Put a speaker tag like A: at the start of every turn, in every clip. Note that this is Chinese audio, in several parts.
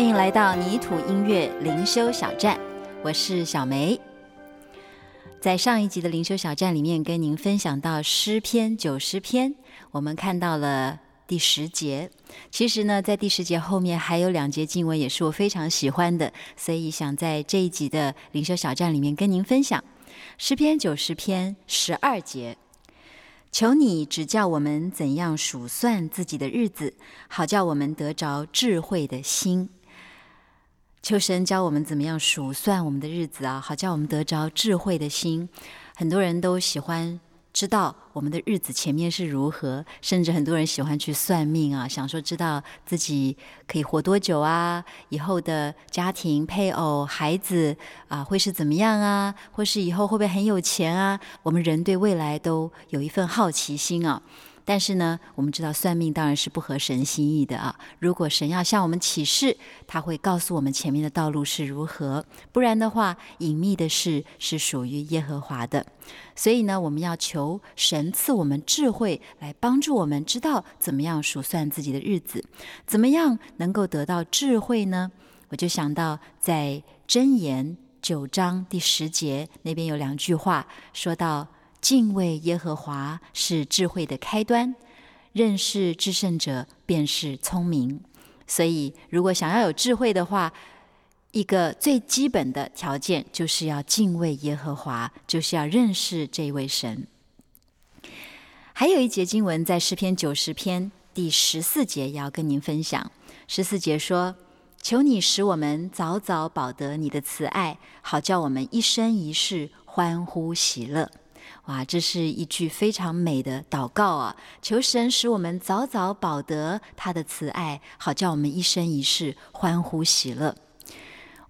A: 欢迎来到泥土音乐灵修小站，我是小梅。在上一集的灵修小站里面，跟您分享到诗篇九十篇，我们看到了第十节。其实呢，在第十节后面还有两节经文，也是我非常喜欢的，所以想在这一集的灵修小站里面跟您分享诗篇九十篇十二节。求你指教我们怎样数算自己的日子，好叫我们得着智慧的心。求神教我们怎么样数算我们的日子啊，好叫我们得着智慧的心。很多人都喜欢。知道我们的日子前面是如何，甚至很多人喜欢去算命啊，想说知道自己可以活多久啊，以后的家庭、配偶、孩子啊会是怎么样啊，或是以后会不会很有钱啊？我们人对未来都有一份好奇心啊。但是呢，我们知道算命当然是不合神心意的啊。如果神要向我们启示，他会告诉我们前面的道路是如何；不然的话，隐秘的事是属于耶和华的。所以呢，我们要求神赐我们智慧，来帮助我们知道怎么样数算自己的日子，怎么样能够得到智慧呢？我就想到在箴言九章第十节那边有两句话，说到。敬畏耶和华是智慧的开端，认识至圣者便是聪明。所以，如果想要有智慧的话，一个最基本的条件就是要敬畏耶和华，就是要认识这位神。还有一节经文在诗篇九十篇第十四节要跟您分享。十四节说：“求你使我们早早保得你的慈爱，好叫我们一生一世欢呼喜乐。”哇，这是一句非常美的祷告啊！求神使我们早早保得他的慈爱，好叫我们一生一世欢呼喜乐。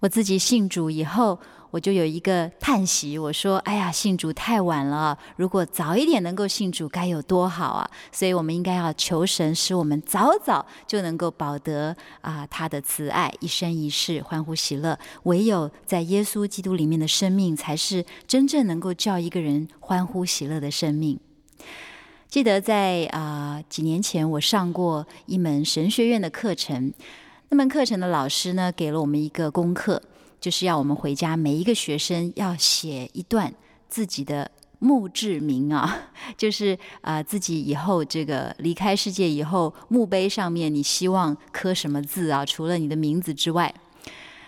A: 我自己信主以后，我就有一个叹息，我说：“哎呀，信主太晚了，如果早一点能够信主，该有多好啊！”所以，我们应该要求神，使我们早早就能够保得啊他的慈爱，一生一世欢呼喜乐。唯有在耶稣基督里面的生命，才是真正能够叫一个人欢呼喜乐的生命。记得在啊几年前，我上过一门神学院的课程，那门课程的老师呢，给了我们一个功课。就是要我们回家，每一个学生要写一段自己的墓志铭啊，就是啊、自己以后这个离开世界以后，墓碑上面你希望刻什么字啊？除了你的名字之外，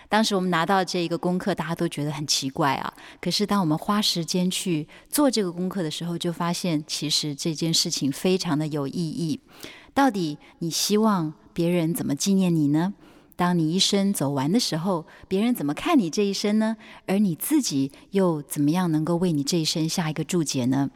A: 当时我们拿到这一个功课，大家都觉得很奇怪啊。可是当我们花时间去做这个功课的时候，就发现其实这件事情非常的有意义。到底你希望别人怎么纪念你呢？当你一生走完的时候，别人怎么看你这一生呢？而你自己又怎么样能够为你这一生下一个注解呢？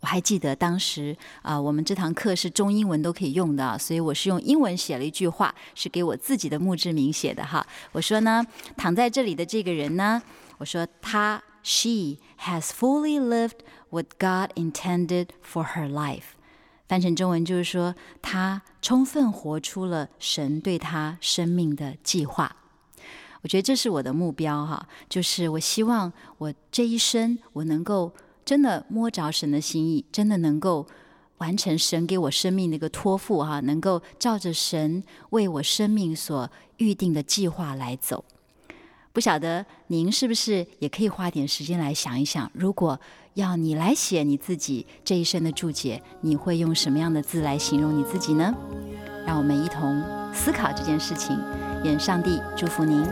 A: 我还记得当时啊、我们这堂课是中英文都可以用的，所以我是用英文写了一句话，是给我自己的墓志铭写的哈。我说呢，躺在这里的这个人呢，我说他 she has fully lived what God intended for her life。翻成中文就是说，他充分活出了神对他生命的计划。我觉得这是我的目标哈，就是我希望我这一生我能够真的摸着神的心意，真的能够完成神给我生命的一个托付哈，能够照着神为我生命所预定的计划来走。不晓得您是不是也可以花点时间来想一想，如果要你来写你自己这一生的注解，你会用什么样的字来形容你自己呢？让我们一同思考这件事情。愿上帝祝福您。